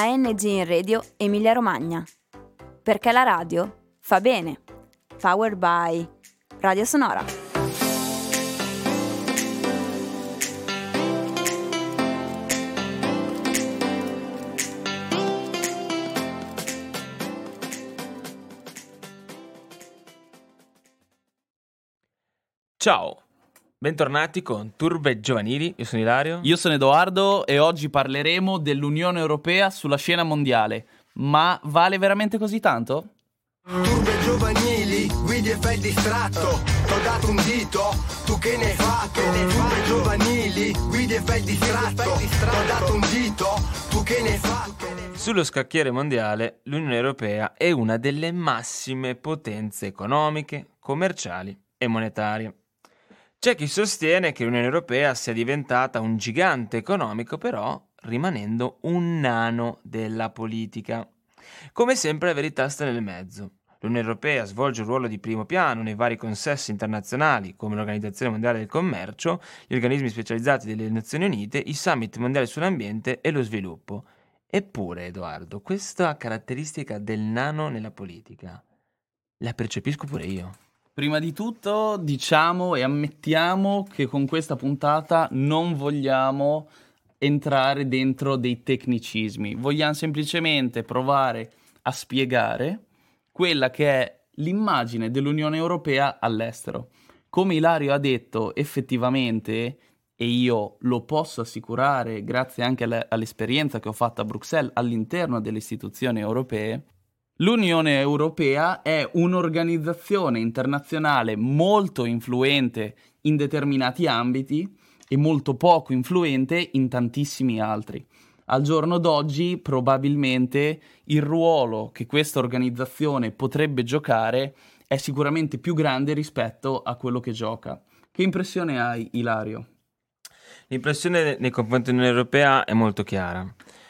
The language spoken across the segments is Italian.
ANG in Radio Emilia Romagna. Perché la radio fa bene. Powered by Radio Sonora. Ciao, bentornati con Turbe Giovanili, io sono Ilario. Io sono Edoardo e oggi parleremo dell'Unione Europea sulla scena mondiale. Ma vale veramente così tanto? Turbe giovanili, guidi e fai il distratto T'ho dato un dito, tu che ne hai fatto? Turbe giovanili, guidi e fai il distratto T'ho dato un dito, tu che ne hai fatto? Sullo scacchiere mondiale l'Unione Europea è una delle massime potenze economiche, commerciali e monetarie. C'è chi sostiene che l'Unione Europea sia diventata un gigante economico, però rimanendo un nano della politica. Come sempre la verità sta nel mezzo. L'Unione Europea svolge un ruolo di primo piano nei vari consessi internazionali come l'Organizzazione Mondiale del Commercio, gli organismi specializzati delle Nazioni Unite, i summit mondiali sull'ambiente e lo sviluppo. Eppure, Edoardo, questa caratteristica del nano nella politica la percepisco pure io. Prima di tutto diciamo e ammettiamo che con questa puntata non vogliamo entrare dentro dei tecnicismi, vogliamo semplicemente provare a spiegare quella che è l'immagine dell'Unione Europea all'estero. Come Ilario ha detto, effettivamente, e io lo posso assicurare grazie anche alle, all'esperienza che ho fatto a Bruxelles all'interno delle istituzioni europee, L'Unione Europea è un'organizzazione internazionale molto influente in determinati ambiti e molto poco influente in tantissimi altri. Al giorno d'oggi probabilmente il ruolo che questa organizzazione potrebbe giocare è sicuramente più grande rispetto a quello che gioca. Che impressione hai, Ilario? L'impressione nei confronti dell'Unione Europea è molto chiara,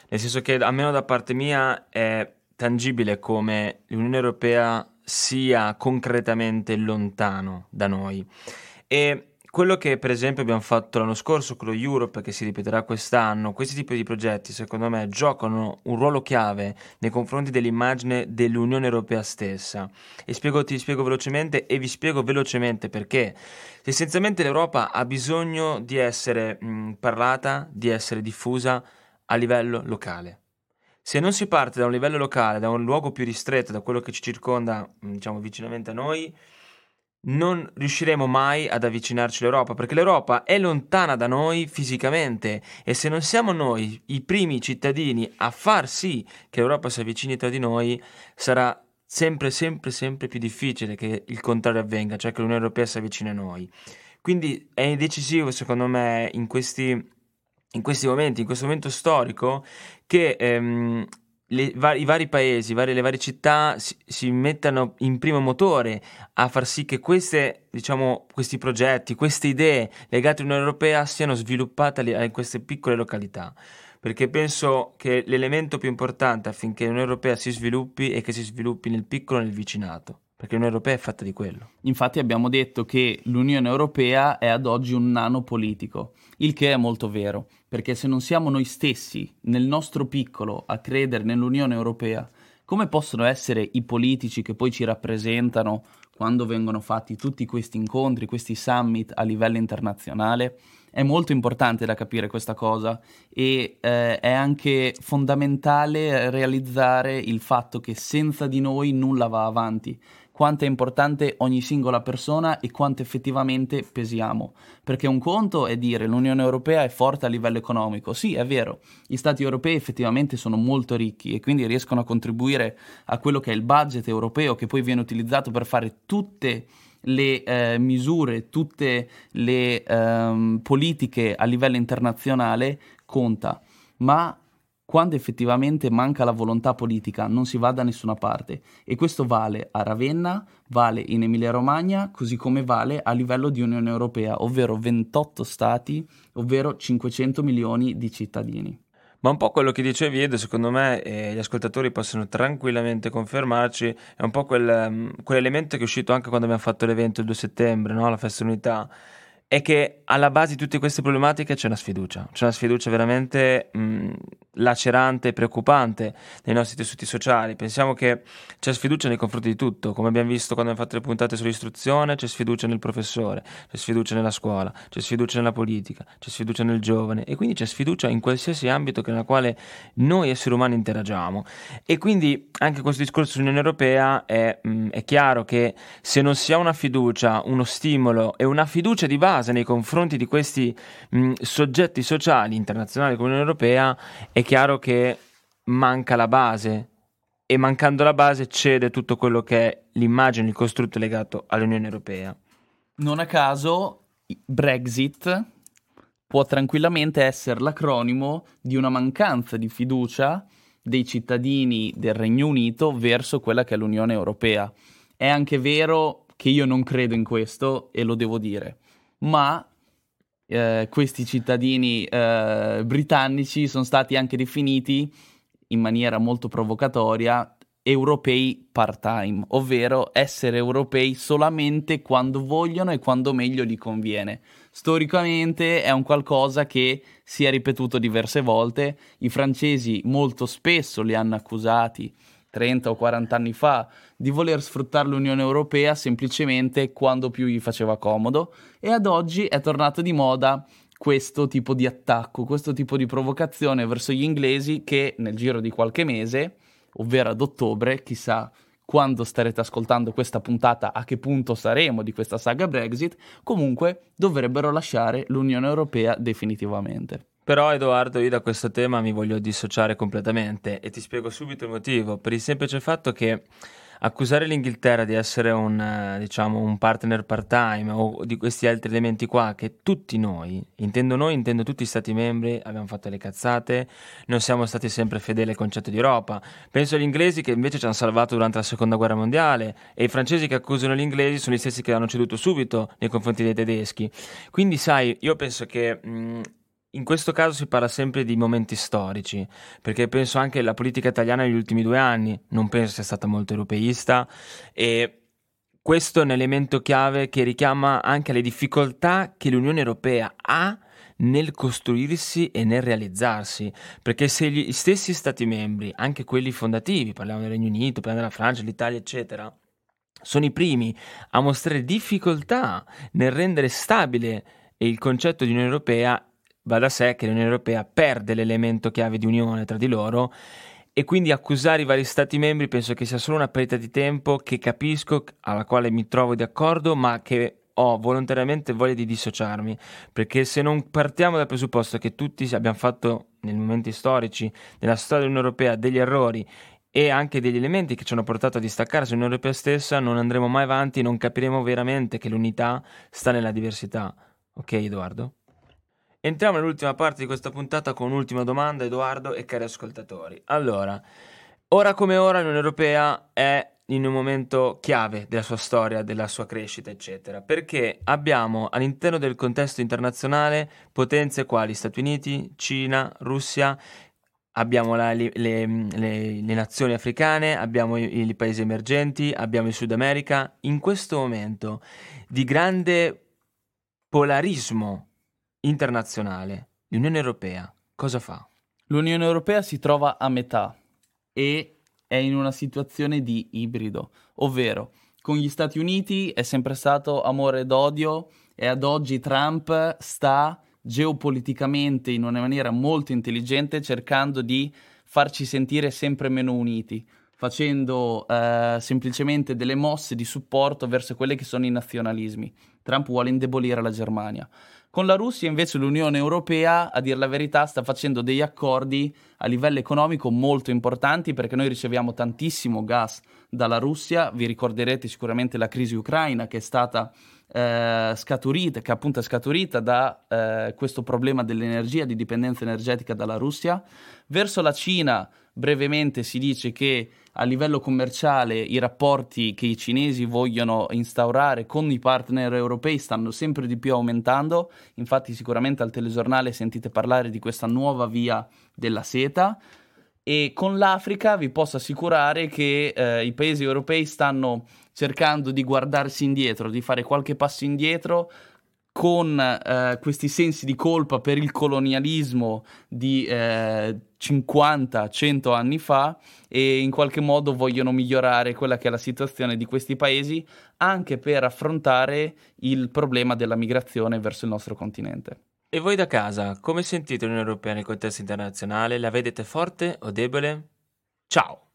nel senso che almeno da parte mia è tangibile come l'Unione Europea sia concretamente lontano da noi. E quello che per esempio abbiamo fatto l'anno scorso con lo Europe, che si ripeterà quest'anno, questi tipi di progetti secondo me giocano un ruolo chiave nei confronti dell'immagine dell'Unione Europea stessa. E spiego, ti spiego velocemente e vi spiego velocemente perché. Essenzialmente l'Europa ha bisogno di essere mh, parlata, di essere diffusa a livello locale. Se non si parte da un livello locale, da un luogo più ristretto, da quello che ci circonda, diciamo, vicinamente a noi, non riusciremo mai ad avvicinarci all'Europa, perché l'Europa è lontana da noi fisicamente e se non siamo noi i primi cittadini a far sì che l'Europa si avvicini tra di noi, sarà sempre, sempre, sempre più difficile che il contrario avvenga, cioè che l'Unione Europea si avvicini a noi. Quindi è decisivo, secondo me, in questi in questi momenti, in questo momento storico, che ehm, le, i vari paesi, varie, le varie città si, si, mettano in primo motore a far sì che queste, diciamo, questi progetti, queste idee legate all'Unione Europea siano sviluppate in queste piccole località. Perché penso che l'elemento più importante affinché l'Unione Europea si sviluppi è che si sviluppi nel piccolo e nel vicinato perché l'Unione Europea è fatta di quello. Infatti abbiamo detto che l'Unione Europea è ad oggi un nano politico, il che è molto vero, perché se non siamo noi stessi, nel nostro piccolo, a credere nell'Unione Europea, come possono essere i politici che poi ci rappresentano quando vengono fatti tutti questi incontri, questi summit a livello internazionale? È molto importante da capire questa cosa e eh, è anche fondamentale realizzare il fatto che senza di noi nulla va avanti quanto è importante ogni singola persona e quanto effettivamente pesiamo. Perché un conto è dire l'Unione Europea è forte a livello economico. Sì, è vero, gli Stati europei effettivamente sono molto ricchi e quindi riescono a contribuire a quello che è il budget europeo che poi viene utilizzato per fare tutte le eh, misure, tutte le eh, politiche a livello internazionale conta. Ma quando effettivamente manca la volontà politica non si va da nessuna parte e questo vale a Ravenna, vale in Emilia-Romagna, così come vale a livello di Unione Europea, ovvero 28 stati, ovvero 500 milioni di cittadini. Ma un po' quello che dicevi Edo, secondo me, e gli ascoltatori possono tranquillamente confermarci, è un po' quel, um, quell'elemento che è uscito anche quando abbiamo fatto l'evento il 2 settembre, no? la festa unità è che alla base di tutte queste problematiche c'è una sfiducia, c'è una sfiducia veramente mh, lacerante e preoccupante nei nostri tessuti sociali. Pensiamo che c'è sfiducia nei confronti di tutto, come abbiamo visto quando abbiamo fatto le puntate sull'istruzione, c'è sfiducia nel professore, c'è sfiducia nella scuola, c'è sfiducia nella politica, c'è sfiducia nel giovane e quindi c'è sfiducia in qualsiasi ambito nel quale noi esseri umani interagiamo. E quindi anche questo discorso sull'Unione Europea è, mh, è chiaro che se non si ha una fiducia, uno stimolo e una fiducia di base nei confronti di questi mh, soggetti sociali internazionali come l'Unione Europea, è chiaro che manca la base e mancando la base cede tutto quello che è l'immagine, il costrutto legato all'Unione Europea. Non a caso Brexit può tranquillamente essere l'acronimo di una mancanza di fiducia dei cittadini del Regno Unito verso quella che è l'Unione Europea. È anche vero che io non credo in questo e lo devo dire, ma eh, questi cittadini eh, britannici sono stati anche definiti in maniera molto provocatoria europei part-time, ovvero essere europei solamente quando vogliono e quando meglio gli conviene. Storicamente è un qualcosa che si è ripetuto diverse volte, i francesi molto spesso li hanno accusati 30 o 40 anni fa di voler sfruttare l'Unione Europea semplicemente quando più gli faceva comodo e ad oggi è tornato di moda questo tipo di attacco, questo tipo di provocazione verso gli inglesi che nel giro di qualche mese, ovvero ad ottobre, chissà quando starete ascoltando questa puntata, a che punto saremo di questa saga Brexit, comunque dovrebbero lasciare l'Unione Europea definitivamente. Però Edoardo, io da questo tema mi voglio dissociare completamente e ti spiego subito il motivo, per il semplice fatto che accusare l'Inghilterra di essere un, eh, diciamo, un partner part-time o di questi altri elementi qua che tutti noi, intendo noi, intendo tutti gli stati membri, abbiamo fatto le cazzate, non siamo stati sempre fedeli al concetto di Europa. Penso agli inglesi che invece ci hanno salvato durante la seconda guerra mondiale e i francesi che accusano gli inglesi sono gli stessi che hanno ceduto subito nei confronti dei tedeschi. Quindi sai, io penso che... Mh, in questo caso si parla sempre di momenti storici, perché penso anche alla politica italiana negli ultimi due anni, non penso sia stata molto europeista e questo è un elemento chiave che richiama anche le difficoltà che l'Unione Europea ha nel costruirsi e nel realizzarsi, perché se gli stessi Stati membri, anche quelli fondativi, parliamo del Regno Unito, parliamo della Francia, l'Italia, eccetera, sono i primi a mostrare difficoltà nel rendere stabile il concetto di Unione Europea va da sé che l'Unione Europea perde l'elemento chiave di unione tra di loro e quindi accusare i vari Stati membri penso che sia solo una perdita di tempo che capisco, alla quale mi trovo di accordo, ma che ho volontariamente voglia di dissociarmi, perché se non partiamo dal presupposto che tutti abbiamo fatto nei momenti storici nella storia dell'Unione Europea degli errori e anche degli elementi che ci hanno portato a distaccarsi dall'Unione Europea stessa, non andremo mai avanti, non capiremo veramente che l'unità sta nella diversità. Ok, Edoardo? Entriamo nell'ultima parte di questa puntata con un'ultima domanda, Edoardo e cari ascoltatori. Allora, ora come ora l'Unione Europea è in un momento chiave della sua storia, della sua crescita, eccetera, perché abbiamo all'interno del contesto internazionale potenze quali Stati Uniti, Cina, Russia, abbiamo la, le, le, le, le, nazioni africane, abbiamo i, i paesi emergenti, abbiamo il Sud America. In questo momento di grande polarismo internazionale, l'Unione Europea cosa fa? L'Unione Europea si trova a metà e è in una situazione di ibrido, ovvero con gli Stati Uniti è sempre stato amore ed odio e ad oggi Trump sta geopoliticamente in una maniera molto intelligente cercando di farci sentire sempre meno uniti, facendo eh, semplicemente delle mosse di supporto verso quelli che sono i nazionalismi. Trump vuole indebolire la Germania. Con la Russia invece l'Unione Europea, a dire la verità, sta facendo degli accordi a livello economico molto importanti perché noi riceviamo tantissimo gas dalla Russia, vi ricorderete sicuramente la crisi ucraina che è stata eh, scaturita, che appunto è scaturita da eh, questo problema dell'energia, di dipendenza energetica dalla Russia. Verso la Cina brevemente si dice che a livello commerciale i rapporti che i cinesi vogliono instaurare con i partner europei stanno sempre di più aumentando, infatti sicuramente al telegiornale sentite parlare di questa nuova via della seta. E con l'Africa vi posso assicurare che eh, i paesi europei stanno cercando di guardarsi indietro, di fare qualche passo indietro con eh, questi sensi di colpa per il colonialismo di eh, 50-100 anni fa e in qualche modo vogliono migliorare quella che è la situazione di questi paesi anche per affrontare il problema della migrazione verso il nostro continente. E voi da casa, come sentite l'Unione Europea nel contesto internazionale? La vedete forte o debole? Ciao!